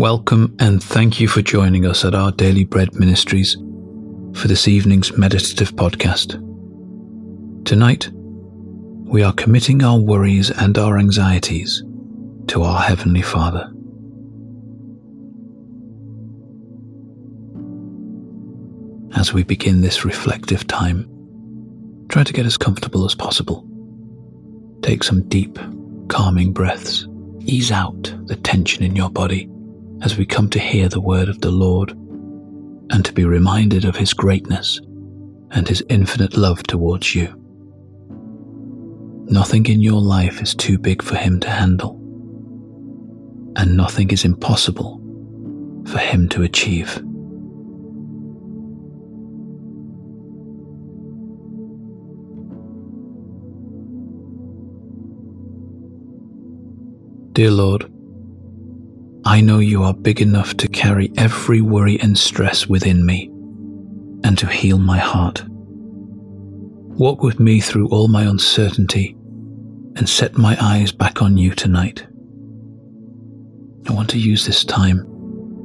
Welcome and thank you for joining us at our Daily Bread Ministries for this evening's meditative podcast. Tonight, we are committing our worries and our anxieties to our Heavenly Father. As we begin this reflective time, try to get as comfortable as possible. Take some deep, calming breaths. Ease out the tension in your body as we come to hear the word of the Lord and to be reminded of his greatness and his infinite love towards you. Nothing in your life is too big for him to handle, and nothing is impossible for him to achieve. Dear Lord, I know you are big enough to carry every worry and stress within me and to heal my heart. Walk with me through all my uncertainty and set my eyes back on you tonight. I want to use this time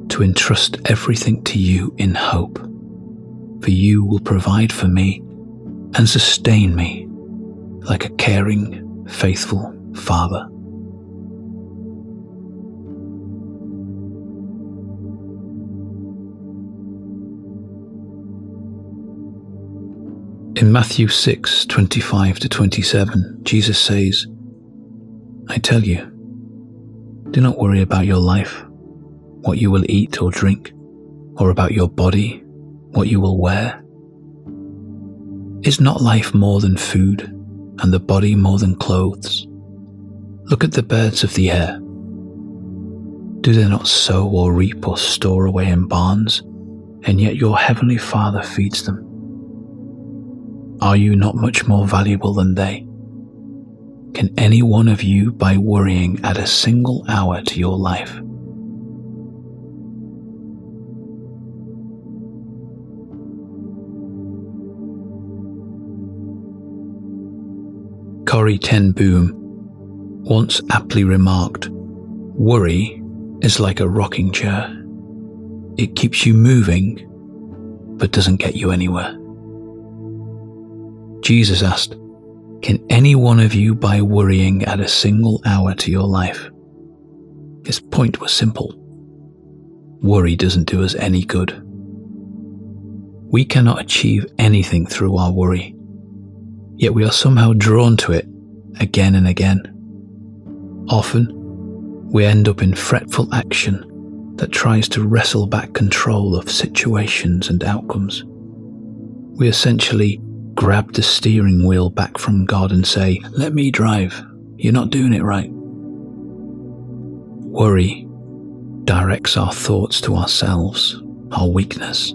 to entrust everything to you in hope, for you will provide for me and sustain me like a caring, faithful Father. In Matthew 6 25 to 27, Jesus says, I tell you, do not worry about your life, what you will eat or drink, or about your body, what you will wear. Is not life more than food, and the body more than clothes? Look at the birds of the air. Do they not sow or reap or store away in barns, and yet your heavenly Father feeds them? Are you not much more valuable than they? Can any one of you, by worrying, add a single hour to your life? Corrie ten Boom once aptly remarked, Worry is like a rocking chair. It keeps you moving, but doesn't get you anywhere. Jesus asked, Can any one of you, by worrying, add a single hour to your life? His point was simple. Worry doesn't do us any good. We cannot achieve anything through our worry, yet we are somehow drawn to it again and again. Often, we end up in fretful action that tries to wrestle back control of situations and outcomes. We essentially grab the steering wheel back from God and say, Let me drive. You're not doing it right. Worry directs our thoughts to ourselves, our weakness,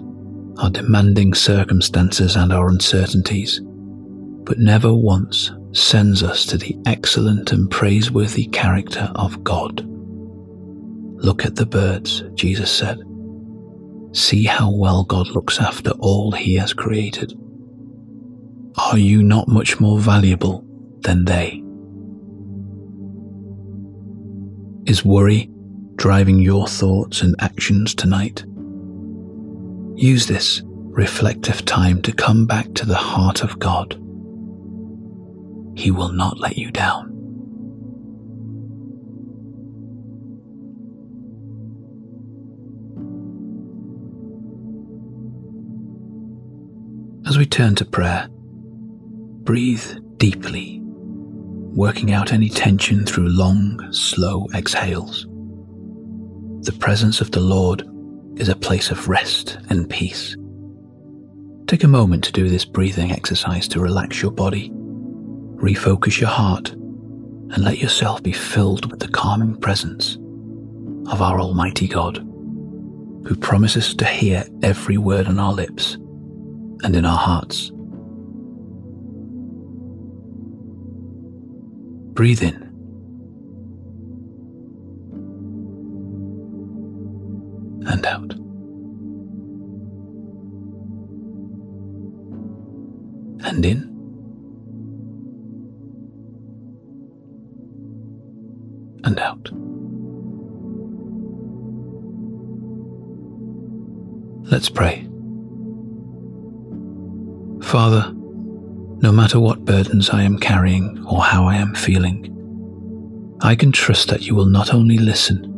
our demanding circumstances, and our uncertainties, but never once sends us to the excellent and praiseworthy character of God. Look at the birds, Jesus said. See how well God looks after all he has created. Are you not much more valuable than they? Is worry driving your thoughts and actions tonight? Use this reflective time to come back to the heart of God. He will not let you down. As we turn to prayer, Breathe deeply, working out any tension through long, slow exhales. The presence of the Lord is a place of rest and peace. Take a moment to do this breathing exercise to relax your body, refocus your heart, and let yourself be filled with the calming presence of our Almighty God, who promises to hear every word on our lips and in our hearts. Breathe in. And out. And in. And out. Let's pray. Father, no matter what burdens I am carrying or how I am feeling, I can trust that you will not only listen,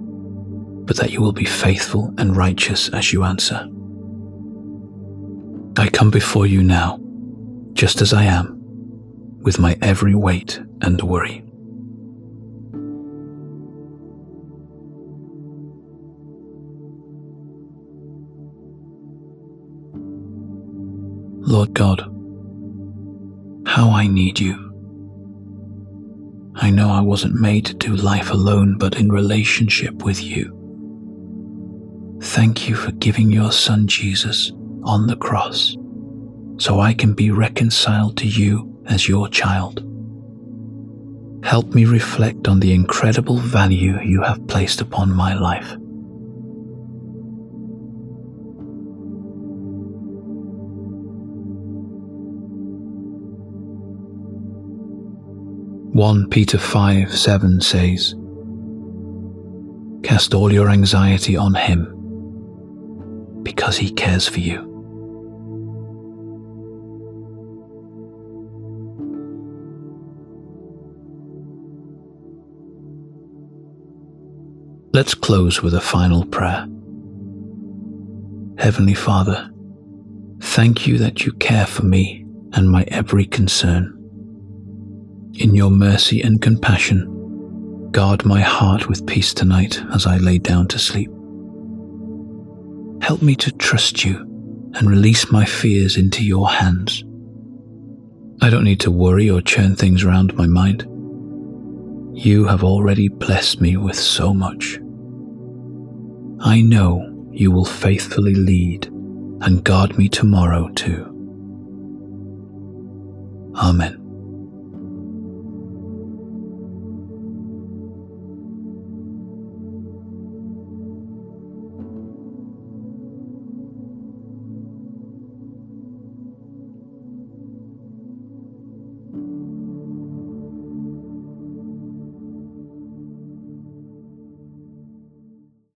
but that you will be faithful and righteous as you answer. I come before you now, just as I am, with my every weight and worry. Lord God, how I need you. I know I wasn't made to do life alone, but in relationship with you. Thank you for giving your Son Jesus on the cross so I can be reconciled to you as your child. Help me reflect on the incredible value you have placed upon my life. One Peter five seven says, Cast all your anxiety on him because he cares for you. Let's close with a final prayer. Heavenly Father, thank you that you care for me and my every concern. In your mercy and compassion, guard my heart with peace tonight as I lay down to sleep. Help me to trust you and release my fears into your hands. I don't need to worry or churn things around my mind. You have already blessed me with so much. I know you will faithfully lead and guard me tomorrow too. Amen.